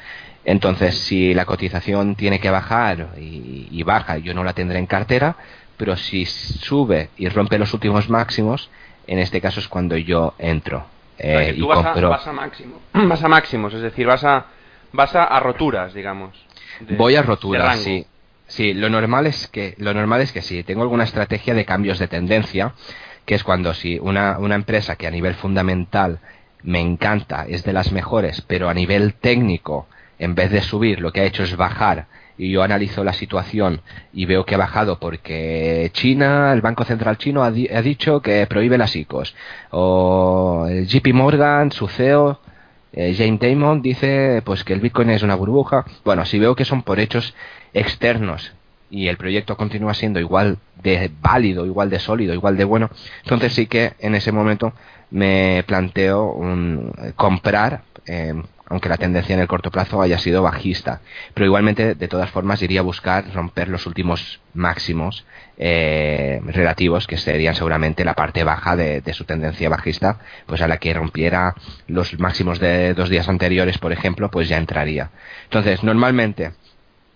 Entonces, si la cotización tiene que bajar y, y baja, yo no la tendré en cartera, pero si sube y rompe los últimos máximos, en este caso es cuando yo entro. Eh, y vas, compro... a, vas, a, máximo, vas a máximos, es decir, vas a, vas a, roturas, digamos. Voy a roturas, sí. Sí, lo normal es que lo normal es que sí, tengo alguna estrategia de cambios de tendencia, que es cuando si una, una empresa que a nivel fundamental me encanta, es de las mejores, pero a nivel técnico, en vez de subir, lo que ha hecho es bajar y yo analizo la situación y veo que ha bajado porque China, el Banco Central Chino ha, dicho que prohíbe las ICOs. O el JP Morgan, su CEO, eh, Jane Damon, dice pues que el Bitcoin es una burbuja. Bueno, si veo que son por hechos externos y el proyecto continúa siendo igual de válido, igual de sólido, igual de bueno, entonces sí que en ese momento me planteo un, comprar eh, aunque la tendencia en el corto plazo haya sido bajista. Pero igualmente, de todas formas, iría a buscar romper los últimos máximos eh, relativos, que serían seguramente la parte baja de, de, su tendencia bajista, pues a la que rompiera los máximos de dos días anteriores, por ejemplo, pues ya entraría. Entonces, normalmente,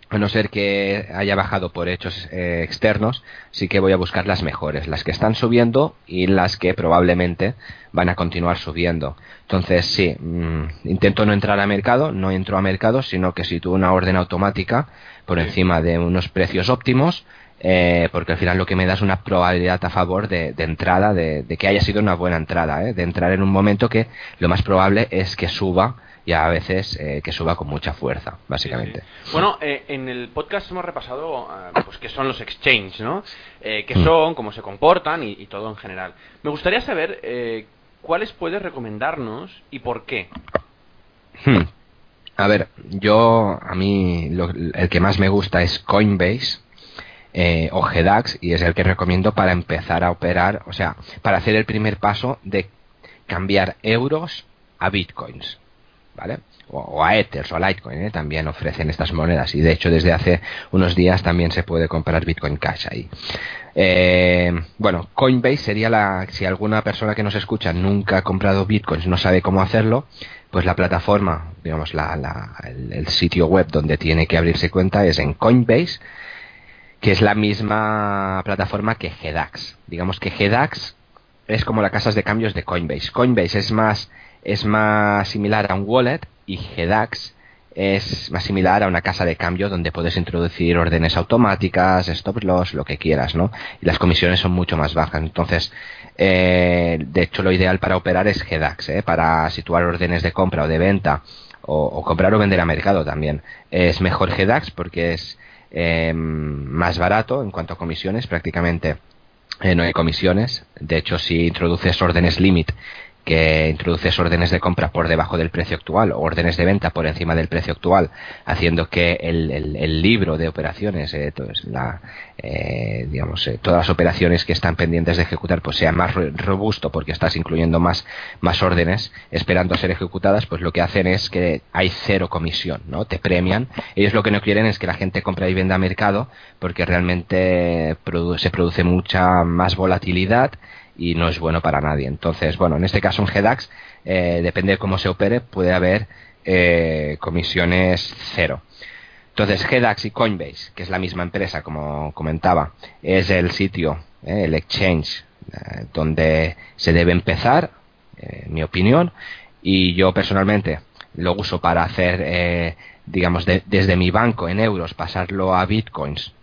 a no ser que haya bajado por hechos eh, externos, sí que voy a buscar las mejores, las que están subiendo y las que probablemente van a continuar subiendo. Entonces, sí, mm, intento no entrar a mercado, no entro a mercado, sino que sitúo una orden automática por encima de unos precios óptimos, eh, porque al final lo que me da es una probabilidad a favor de, entrada, de, que haya sido una buena entrada, ¿eh? de entrar en un momento que lo más probable es que suba y a veces eh, que suba con mucha fuerza, básicamente. Bueno, eh, en el podcast hemos repasado eh, pues qué son los exchanges, ¿no? qué mm. son, cómo se comportan y, todo en general. Me gustaría saber cuáles puedes recomendarnos y por qué. Hmm. A ver, yo, a mí, el que más me gusta es Coinbase. o GDAX y es el que recomiendo para empezar a operar, o sea, para hacer el primer paso de cambiar euros a bitcoins. ¿Vale? O, a Ethers o a Litecoin, ¿eh? también ofrecen estas monedas y de hecho desde hace unos días también se puede comprar Bitcoin Cash ahí. Eh, bueno, Coinbase sería la, si alguna persona que nos escucha nunca ha comprado Bitcoins, no sabe cómo hacerlo, pues la plataforma, digamos, la, el, sitio web donde tiene que abrirse cuenta es en Coinbase, que es la misma plataforma que GDAX. Digamos que GDAX es como las casas de cambios de Coinbase. Coinbase es más es más similar a un wallet y GDAX es más similar a una casa de cambio donde puedes introducir órdenes automáticas, stop loss, lo que quieras, ¿no? Y las comisiones son mucho más bajas. Entonces, eh, de hecho, lo ideal para operar es GDAX, ¿eh? Para situar órdenes de compra o de venta o, comprar o vender a mercado también. Es mejor GDAX porque es eh, más barato en cuanto a comisiones, prácticamente eh, no hay comisiones. De hecho, si introduces órdenes limit que introduces órdenes de compra por debajo del precio actual o órdenes de venta por encima del precio actual, haciendo que el, el, libro de operaciones, eh, la, eh, digamos, eh, todas las operaciones que están pendientes de ejecutar, pues sea más robusto porque estás incluyendo más, más órdenes esperando a ser ejecutadas, pues lo que hacen es que hay cero comisión, ¿no? Te premian. Ellos lo que no quieren es que la gente compre y venda a mercado porque realmente se produce mucha más volatilidad y no es bueno para nadie. Entonces, bueno, en este caso en GDAX, eh, depende de cómo se opere, puede haber eh, comisiones cero. Entonces, GDAX y Coinbase, que es la misma empresa, como comentaba, es el sitio, eh, el exchange, donde se debe empezar, en mi opinión, y yo personalmente lo uso para hacer, digamos, desde mi banco en euros, pasarlo a bitcoins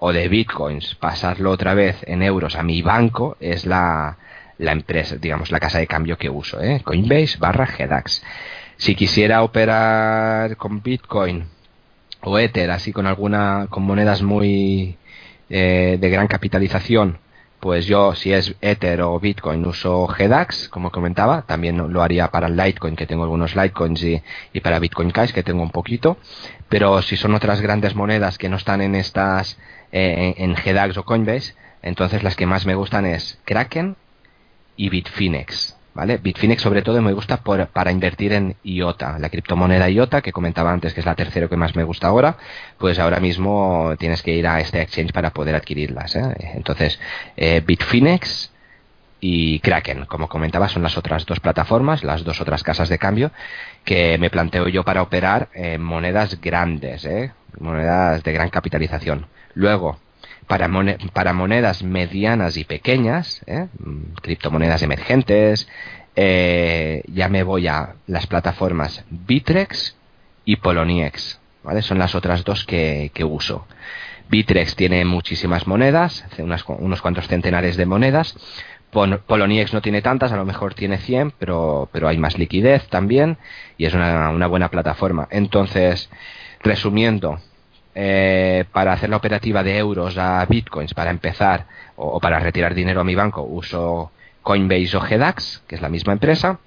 o de bitcoins, pasarlo otra vez en euros a mi banco, es la, la empresa, digamos, la casa de cambio que uso, ¿eh? Coinbase barra GDAX. Si quisiera operar con Bitcoin o Ether, así con alguna, con monedas muy eh, de gran capitalización, pues yo, si es Ether o Bitcoin, uso GDAX, como comentaba. También lo haría para Litecoin, que tengo algunos Litecoins, y, para Bitcoin Cash, que tengo un poquito. Pero si son otras grandes monedas que no están en estas eh, en, GDAX o Coinbase, entonces las que más me gustan es Kraken y Bitfinex. ¿Vale? Bitfinex sobre todo me gusta para invertir en IOTA, la criptomoneda IOTA que comentaba antes que es la tercera que más me gusta ahora, pues ahora mismo tienes que ir a este exchange para poder adquirirlas. ¿eh? Entonces, eh, Bitfinex y Kraken, como comentaba, son las otras dos plataformas, las dos otras casas de cambio que me planteo yo para operar en monedas grandes, ¿eh? monedas de gran capitalización. Luego, para, para monedas medianas y pequeñas, ¿eh? criptomonedas emergentes, eh, ya me voy a las plataformas Bitrex y Poloniex. ¿vale? Son las otras dos que, uso. Bitrex tiene muchísimas monedas, unos cuantos centenares de monedas. Poloniex no tiene tantas, a lo mejor tiene 100, pero, pero hay más liquidez también y es una buena plataforma. Entonces, resumiendo, eh, para hacer la operativa de euros a bitcoins, para empezar, o, para retirar dinero a mi banco, uso Coinbase o GEDAX, que es la misma empresa.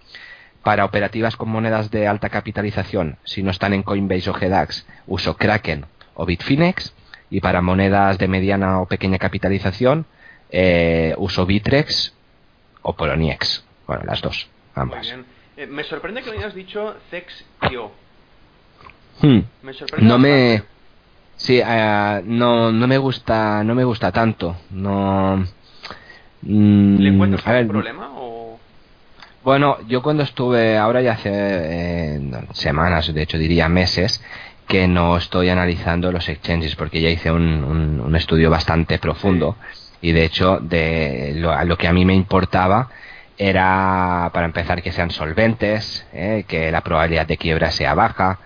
Para operativas con monedas de alta capitalización, si no están en Coinbase o GEDAX, uso Kraken o Bitfinex. Y para monedas de mediana o pequeña capitalización, eh, uso Bitrex o Poloniex. Bueno, las dos, ambas. Eh, me sorprende que me hayas dicho CEX.io. Hmm. no me Sí, eh, no, no me gusta, no me gusta tanto. No. Mm, ¿Le encuentras algún problema Bueno, yo cuando estuve, ahora ya hace eh, semanas, de hecho diría meses, que no estoy analizando los exchanges porque ya hice un, un, estudio bastante profundo y de hecho de lo, lo, que a mí me importaba era para empezar que sean solventes, eh, que la probabilidad de quiebra sea baja,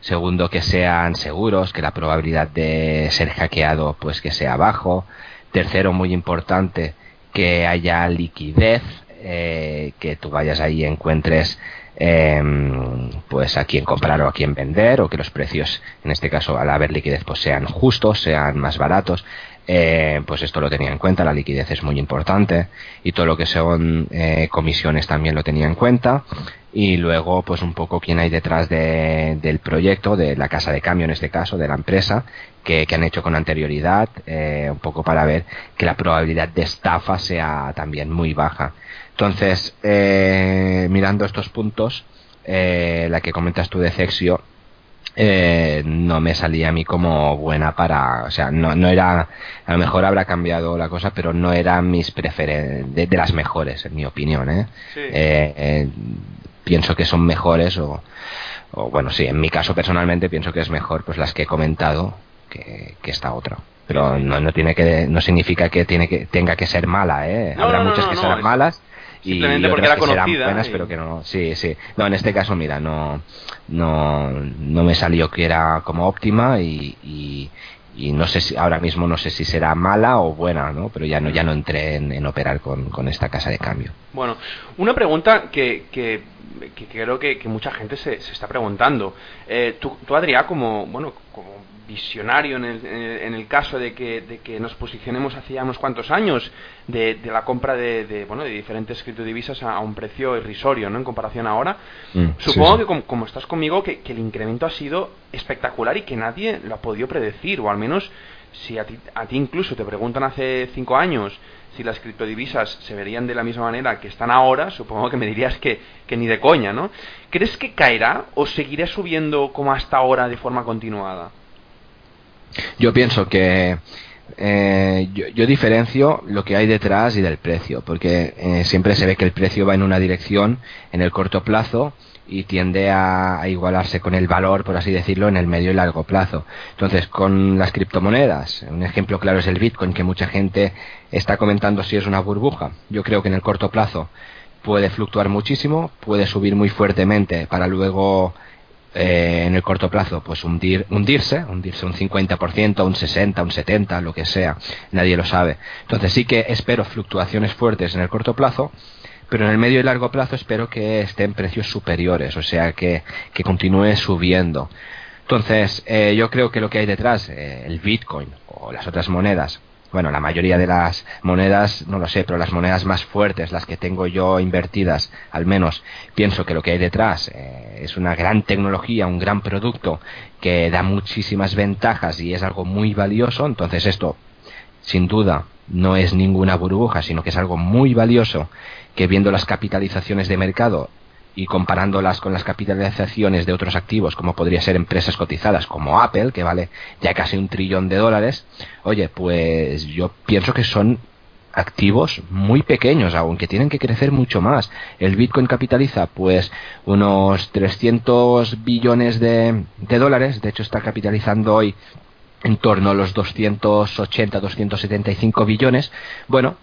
Segundo, que sean seguros, que la probabilidad de ser hackeado pues que sea bajo. Tercero, muy importante, que haya liquidez, eh, que tú vayas ahí y encuentres em, pues a quién comprar o a quién vender o que los precios en este caso al haber liquidez pues sean justos sean más baratos eh, pues esto lo tenía en cuenta la liquidez es muy importante y todo lo que son eh, comisiones también lo tenía en cuenta y luego pues un poco quién hay detrás de, del proyecto, de la casa de cambio en este caso, de la empresa, que, han hecho con anterioridad, eh, un poco para ver que la probabilidad de estafa sea también muy baja. Entonces, mirando estos puntos, la que comentas tú de Cexio, no me salía a mí como buena para, o sea, no, no era, a lo mejor habrá cambiado la cosa, pero no era mis preferencias, de, las mejores, en mi opinión, ¿eh? pienso que son mejores o, bueno, sí, en mi caso personalmente pienso que es mejor pues las que he comentado que, esta otra. Pero no, no tiene que no significa que tiene que tenga que ser mala, ¿eh? Habrá muchas que serán malas y otras que serán buenas, pero que no. Sí, sí. No, en este caso, mira, no, no, no me salió que era como óptima y, y no sé si ahora mismo no sé si será mala o buena, ¿no? Pero ya no ya no entré en, operar con, esta casa de cambio. Bueno, una pregunta que, que, creo que, mucha gente se, se está preguntando. Eh, tú, tú, Adrián, como bueno, como visionario en el, en el caso de que, de que, nos posicionemos hace ya unos cuantos años de, de la compra de, bueno, de diferentes criptodivisas a, a, un precio irrisorio ¿no? en comparación ahora. Mm, Supongo que como, estás conmigo, que, que, el incremento ha sido espectacular y que nadie lo ha podido predecir, o al menos si a ti, a ti incluso te preguntan hace cinco años si las criptodivisas se verían de la misma manera que están ahora, supongo que me dirías que, que ni de coña, ¿no? ¿Crees que caerá o seguirá subiendo como hasta ahora de forma continuada? Yo pienso que eh, yo, diferencio lo que hay detrás y del precio, porque eh, siempre se ve que el precio va en una dirección en el corto plazo y tiende a, igualarse con el valor, por así decirlo, en el medio y largo plazo. Entonces, con las criptomonedas, un ejemplo claro es el Bitcoin, que mucha gente está comentando si es una burbuja. Yo creo que en el corto plazo puede fluctuar muchísimo, puede subir muy fuertemente para luego eh, en el corto plazo, pues hundir, hundirse, hundirse un 50%, un 60%, un 70%, lo que sea, nadie lo sabe. Entonces sí que espero fluctuaciones fuertes en el corto plazo, pero en el medio y largo plazo espero que esté en precios superiores, o sea, que, que continúe subiendo. Entonces, eh, yo creo que lo que hay detrás, eh, el Bitcoin o las otras monedas, bueno, la mayoría de las monedas, no lo sé, pero las monedas más fuertes, las que tengo yo invertidas, al menos, pienso que lo que hay detrás eh, es una gran tecnología, un gran producto que da muchísimas ventajas y es algo muy valioso. Entonces esto, sin duda, no es ninguna burbuja, sino que es algo muy valioso que viendo las capitalizaciones de mercado y comparándolas con las capitalizaciones de otros activos, como podría ser empresas cotizadas como Apple, que vale ya casi un trillón de dólares, oye, pues yo pienso que son activos muy pequeños aún, que tienen que crecer mucho más. El Bitcoin capitaliza pues unos 300 billones de, de dólares, de hecho está capitalizando hoy en torno a los 280, 275 billones, bueno,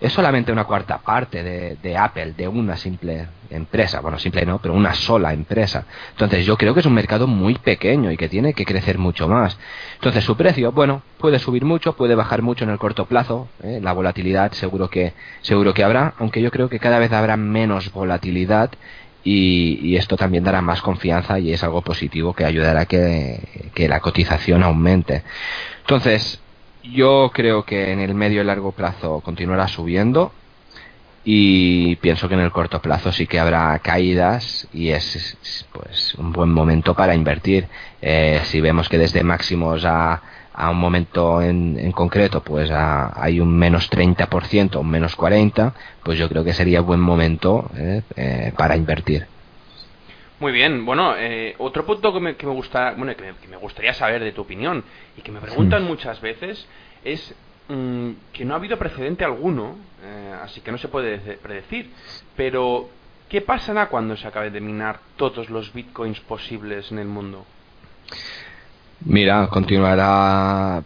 es solamente una cuarta parte de, Apple, de una simple empresa. Bueno, simple no, pero una sola empresa. Entonces yo creo que es un mercado muy pequeño y que tiene que crecer mucho más. Entonces su precio, bueno, puede subir mucho, puede bajar mucho en el corto plazo. ¿eh? La volatilidad seguro que, seguro que habrá, aunque yo creo que cada vez habrá menos volatilidad y, esto también dará más confianza y es algo positivo que ayudará a que, que la cotización aumente. Entonces, yo creo que en el medio y largo plazo continuará subiendo y pienso que en el corto plazo sí que habrá caídas y es pues un buen momento para invertir. Eh, si vemos que desde máximos a, a un momento en, en concreto pues hay un menos 30%, un menos 40%, pues yo creo que sería buen momento eh, eh, para invertir. Muy bien, bueno, eh, otro punto que me, que me gusta, bueno, que me, gustaría saber de tu opinión y que me preguntan muchas veces es mm, que no ha habido precedente alguno, eh, así que no se puede predecir, pero ¿qué pasará cuando se acabe de minar todos los bitcoins posibles en el mundo? Mira, continuará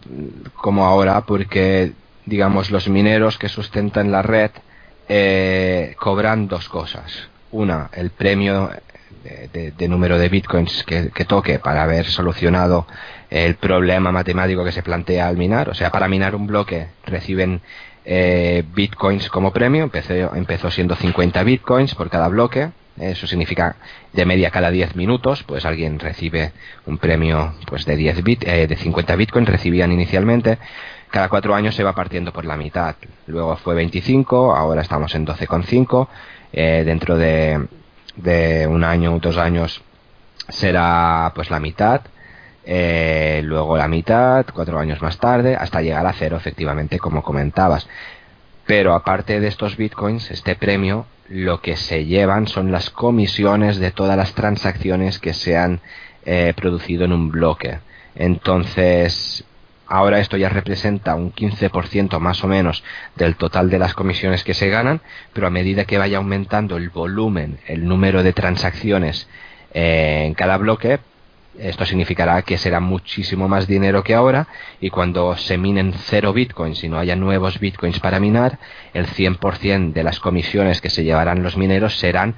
como ahora porque, digamos, los mineros que sustentan la red eh, cobran dos cosas. Una, el premio de, número de bitcoins que, toque para haber solucionado el problema matemático que se plantea al minar. O sea, para minar un bloque reciben eh, bitcoins como premio. Empezó, empezó siendo 50 bitcoins por cada bloque. Eso significa de media cada 10 minutos, pues alguien recibe un premio pues de 10 bit, eh, de 50 bitcoins recibían inicialmente. Cada cuatro años se va partiendo por la mitad. Luego fue 25, ahora estamos en 12,5. Eh, dentro de, de un año o dos años será pues la mitad, eh, luego la mitad, cuatro años más tarde, hasta llegar a cero, efectivamente, como comentabas. Pero aparte de estos bitcoins, este premio, lo que se llevan son las comisiones de todas las transacciones que se han eh, producido en un bloque. Entonces, Ahora esto ya representa un 15% más o menos del total de las comisiones que se ganan, pero a medida que vaya aumentando el volumen, el número de transacciones eh, en cada bloque, esto significará que será muchísimo más dinero que ahora y cuando se minen cero bitcoins y no haya nuevos bitcoins para minar, el 100% de las comisiones que se llevarán los mineros serán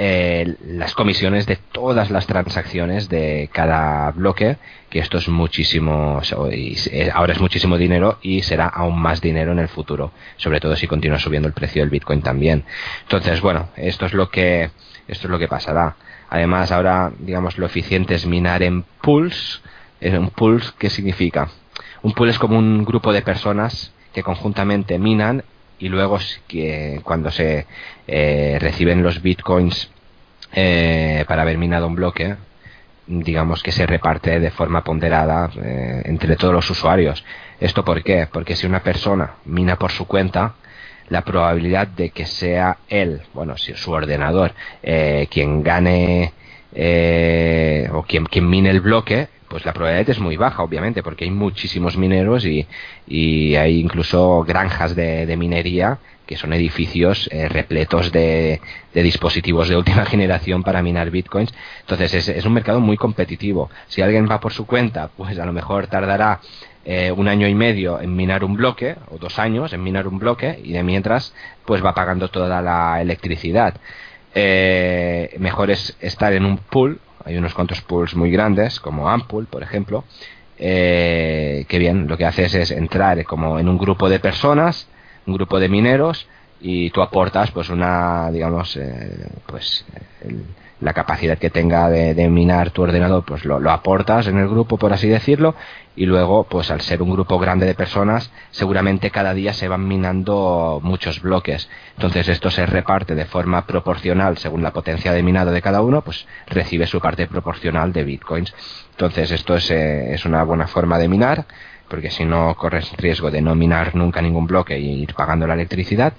eh, las comisiones de todas las transacciones de cada bloque, que esto es muchísimo, ahora es muchísimo dinero y será aún más dinero en el futuro, sobre todo si continúa subiendo el precio del Bitcoin también. Entonces, bueno, esto es lo que, esto es lo que pasará. Además, ahora, digamos, lo eficiente es minar en pools. ¿Un pools qué significa? Un pool es como un grupo de personas que conjuntamente minan y luego que cuando se eh, reciben los bitcoins eh, para haber minado un bloque, digamos que se reparte de forma ponderada eh, entre todos los usuarios. ¿Esto por qué? Porque si una persona mina por su cuenta, la probabilidad de que sea él, bueno, si su ordenador, quien gane o quien, quien mine el bloque, pues la probabilidad es muy baja, obviamente, porque hay muchísimos mineros y, y hay incluso granjas de, minería que son edificios eh, repletos de, dispositivos de última generación para minar bitcoins. Entonces es, es, un mercado muy competitivo. Si alguien va por su cuenta, pues a lo mejor tardará eh, un año y medio en minar un bloque, o dos años en minar un bloque, y de mientras, pues va pagando toda la electricidad. Eh, mejor es estar en un pool hay unos cuantos pools muy grandes, como Ampool, por ejemplo, eh, que bien, lo que haces es entrar como en un grupo de personas, un grupo de mineros, y tú aportas pues una, digamos, eh, pues la capacidad que tenga de, minar tu ordenador, pues lo, lo, aportas en el grupo, por así decirlo, y luego, pues al ser un grupo grande de personas, seguramente cada día se van minando muchos bloques. Entonces esto se reparte de forma proporcional según la potencia de minado de cada uno, pues recibe su parte proporcional de bitcoins. Entonces esto es, eh, es una buena forma de minar, porque si no corres riesgo de no minar nunca ningún bloque e ir pagando la electricidad.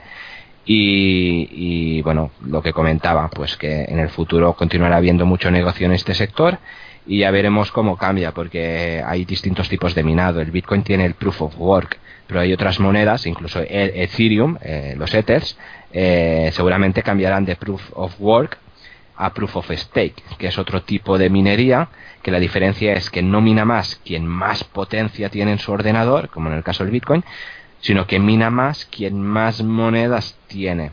Y, y, bueno, lo que comentaba, pues que en el futuro continuará habiendo mucho negocio en este sector y ya veremos cómo cambia, porque hay distintos tipos de minado. El Bitcoin tiene el Proof of Work, pero hay otras monedas, incluso Ethereum, eh, los Ethers, eh, seguramente cambiarán de Proof of Work a Proof of Stake, que es otro tipo de minería, que la diferencia es que no mina más quien más potencia tiene en su ordenador, como en el caso del Bitcoin, sino que mina más quien más monedas tiene.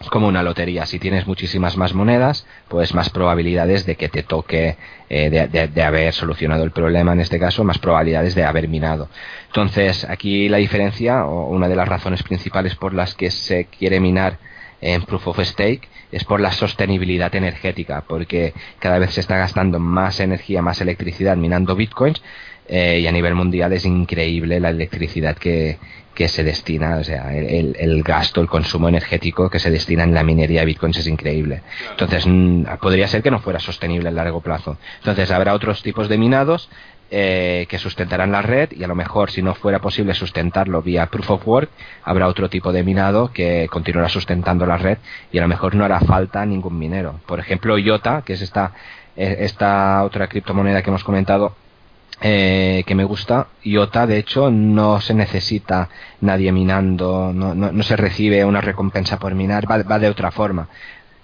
Es como una lotería, si tienes muchísimas más monedas, pues más probabilidades de que te toque, eh, de, de, haber solucionado el problema en este caso, más probabilidades de haber minado. Entonces, aquí la diferencia, o una de las razones principales por las que se quiere minar en Proof of Stake, es por la sostenibilidad energética, porque cada vez se está gastando más energía, más electricidad minando bitcoins, eh, y a nivel mundial es increíble la electricidad que, que se destina, o sea, el, el, gasto, el consumo energético que se destina en la minería de bitcoins es increíble. Entonces, podría ser que no fuera sostenible a largo plazo. Entonces, habrá otros tipos de minados eh, que sustentarán la red y a lo mejor si no fuera posible sustentarlo vía proof of work habrá otro tipo de minado que continuará sustentando la red y a lo mejor no hará falta ningún minero por ejemplo IOTA que es esta eh, esta otra criptomoneda que hemos comentado eh, que me gusta. IOTA, de hecho, no se necesita nadie minando, no, no, se recibe una recompensa por minar, va, va de otra forma.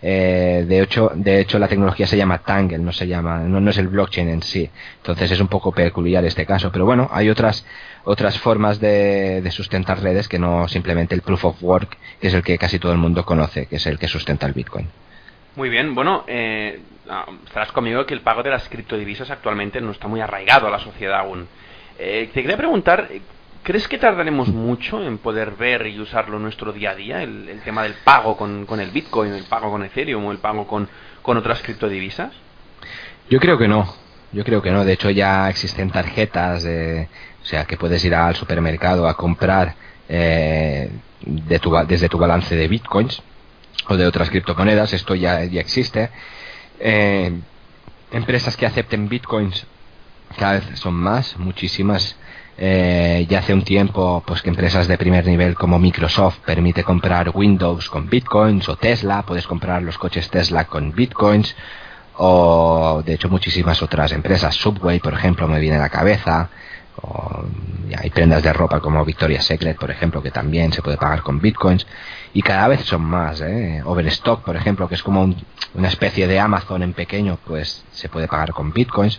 Eh, de hecho, de hecho, la tecnología se llama Tangle, no se llama, no, es el blockchain en sí. Entonces es un poco peculiar este caso. Pero bueno, hay otras, otras formas de, sustentar redes que no simplemente el proof of work, que es el que casi todo el mundo conoce, que es el que sustenta el Bitcoin. Muy bien, bueno, eh, ah, estarás conmigo que el pago de las criptodivisas actualmente no está muy arraigado a la sociedad aún. Eh, te quería preguntar, ¿crees que tardaremos mucho en poder ver y usarlo en nuestro día a día? El, tema del pago con, con, el Bitcoin, el pago con Ethereum o el pago con, con otras criptodivisas. Yo creo que no. Yo creo que no. De hecho, ya existen tarjetas, o sea, que puedes ir al supermercado a comprar eh, de tu, desde tu balance de bitcoins o de otras criptomonedas, esto ya, ya existe. Eh, empresas que acepten bitcoins cada vez son más, muchísimas. Eh, ya hace un tiempo, pues que empresas de primer nivel como Microsoft permite comprar Windows con bitcoins o Tesla, puedes comprar los coches Tesla con bitcoins o de hecho muchísimas otras empresas, Subway por ejemplo me viene a la cabeza, o, hay prendas de ropa como Victoria's Secret, por ejemplo, que también se puede pagar con bitcoins. Y cada vez son más. ¿eh? Overstock, por ejemplo, que es como una especie de Amazon en pequeño, pues se puede pagar con bitcoins.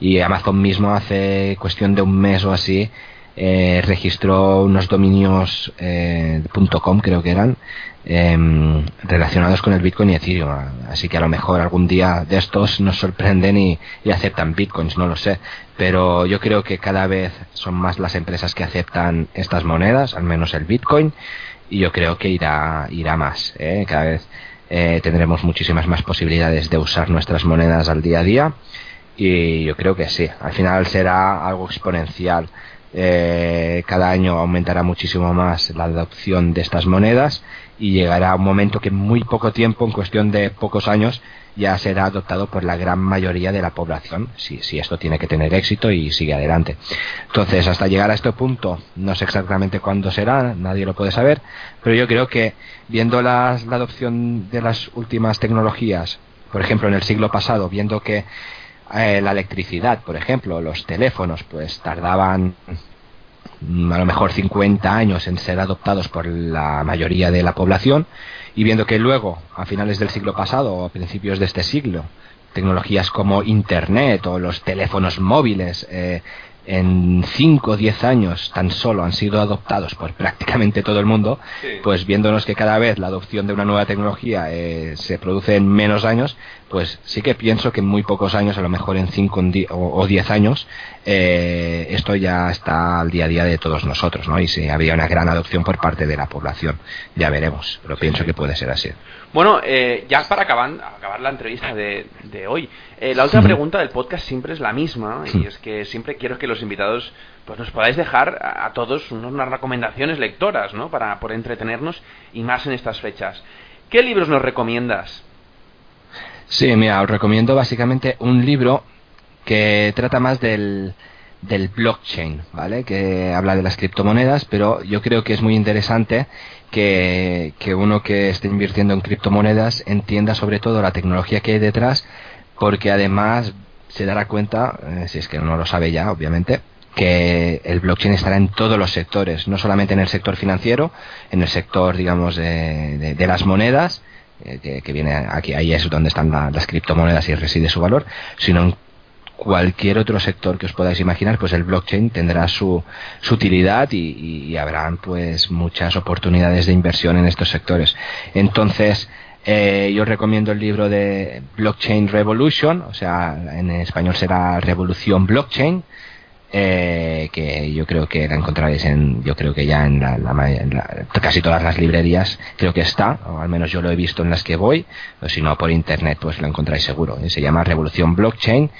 Y Amazon mismo hace cuestión de un mes o así eh, registró unos dominios eh, .com creo que eran em, relacionados con el Bitcoin y Ethereum. Así que a lo mejor algún día de estos nos sorprenden y, aceptan Bitcoins no lo sé. Pero yo creo que cada vez son más las empresas que aceptan estas monedas al menos el Bitcoin y yo creo que irá irá más ¿eh? cada vez eh, tendremos muchísimas más posibilidades de usar nuestras monedas al día a día y yo creo que sí. Al final será algo exponencial eh, cada año aumentará muchísimo más la adopción de estas monedas y llegará un momento que en muy poco tiempo, en cuestión de pocos años, ya será adoptado por la gran mayoría de la población, si, si esto tiene que tener éxito y sigue adelante. Entonces, hasta llegar a este punto, no sé exactamente cuándo será, nadie lo puede saber, pero yo creo que viendo la adopción de las últimas tecnologías, por ejemplo, en el siglo pasado, viendo que eh, la electricidad, por ejemplo, los teléfonos, pues tardaban mm, a lo mejor 50 años en ser adoptados por la mayoría de la población y viendo que luego, a finales del siglo pasado o a principios de este siglo, tecnologías como Internet o los teléfonos móviles eh, en 5 o 10 años tan solo han sido adoptados por prácticamente todo el mundo, pues viéndonos que cada vez la adopción de una nueva tecnología eh, se produce en menos años, pues sí que pienso que en muy pocos años, a lo mejor en 5 o 10 años, eh, esto ya está al día a día de todos nosotros, ¿no? Y si habría una gran adopción por parte de la población, ya veremos, pero pienso que puede ser así. Bueno, eh, ya para acabar, acabar la entrevista de, de hoy, eh, la otra pregunta del podcast siempre es la misma, y es que siempre quiero que los invitados pues nos podáis dejar a, todos unas recomendaciones lectoras, ¿no? Para por entretenernos y más en estas fechas. ¿Qué libros nos recomiendas? Sí, mira, os recomiendo básicamente un libro que trata más del, del blockchain, ¿vale? Que habla de las criptomonedas, pero yo creo que es muy interesante que, que uno que esté invirtiendo en criptomonedas entienda sobre todo la tecnología que hay detrás, porque además se dará cuenta, eh, si es que no lo sabe ya, obviamente, que el blockchain estará en todos los sectores, no solamente en el sector financiero, en el sector, digamos, de, de las monedas, que, que, viene aquí, ahí es donde están las criptomonedas y reside su valor, sino en cualquier otro sector que os podáis imaginar, pues el blockchain tendrá su, su utilidad y, y, habrán pues muchas oportunidades de inversión en estos sectores. Entonces, eh, yo recomiendo el libro de Blockchain Revolution, o sea, en español será Revolución Blockchain, eh, que yo creo que la encontraréis en, yo creo que ya en, la, casi todas las librerías creo que está, o al menos yo lo he visto en las que voy, o si no por internet pues lo encontráis seguro. Se llama Revolución Blockchain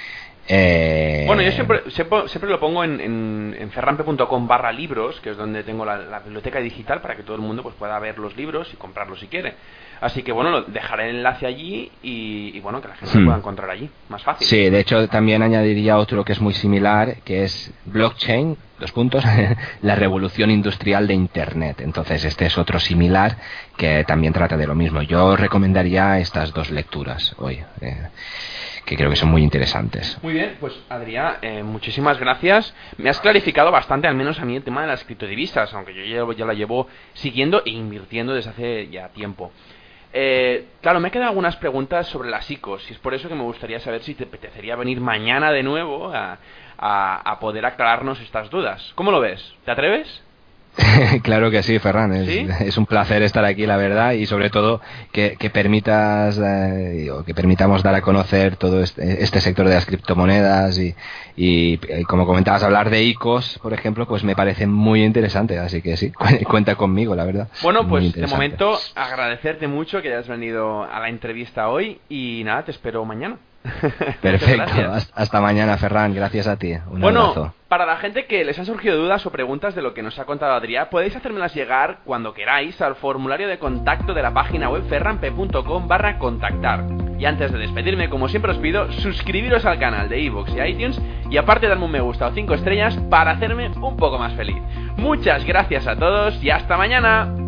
eh... Bueno, yo siempre, siempre, lo pongo en, en, ferrampe.com barra libros, que es donde tengo la, biblioteca digital para que todo el mundo pues, pueda ver los libros y comprarlos si quiere. Así que bueno, dejaré el enlace allí y, bueno, que la gente lo pueda hmm. encontrar allí, más fácil. Sí, de hecho también añadiría otro que es muy similar, que es blockchain, dos puntos, la revolución industrial de Internet. Entonces este es otro similar que también trata de lo mismo. Yo recomendaría estas dos lecturas hoy. Eh, que creo que son muy interesantes. Muy bien, pues Adrián, eh, muchísimas gracias. Me has clarificado bastante, al menos a mí, el tema de las criptodivisas, aunque yo ya, la llevo siguiendo e invirtiendo desde hace ya tiempo. Eh, claro, me quedan algunas preguntas sobre las ICOs y es por eso que me gustaría saber si te apetecería venir mañana de nuevo a, a poder aclararnos estas dudas. ¿Cómo lo ves? ¿Te atreves? claro que sí, Ferran. Es, un placer estar aquí, la verdad, y sobre todo que, permitas eh, que permitamos dar a conocer todo este, este sector de las criptomonedas y, y, como comentabas, hablar de ICOs, por ejemplo, pues me parece muy interesante. Así que sí, cuenta conmigo, la verdad. Bueno, pues de momento agradecerte mucho que hayas venido a la entrevista hoy y nada, te espero mañana. Perfecto. Hasta mañana, Ferran. Gracias a ti. Un bueno, para la gente que les han surgido dudas o preguntas de lo que nos ha contado Adrián, podéis hacérmelas llegar cuando queráis al formulario de contacto de la página web ferranpe.com barra contactar. Y antes de despedirme, como siempre os pido, suscribiros al canal de iVoox y iTunes y aparte darme un me gusta o 5 estrellas para hacerme un poco más feliz. Muchas gracias a todos y hasta mañana.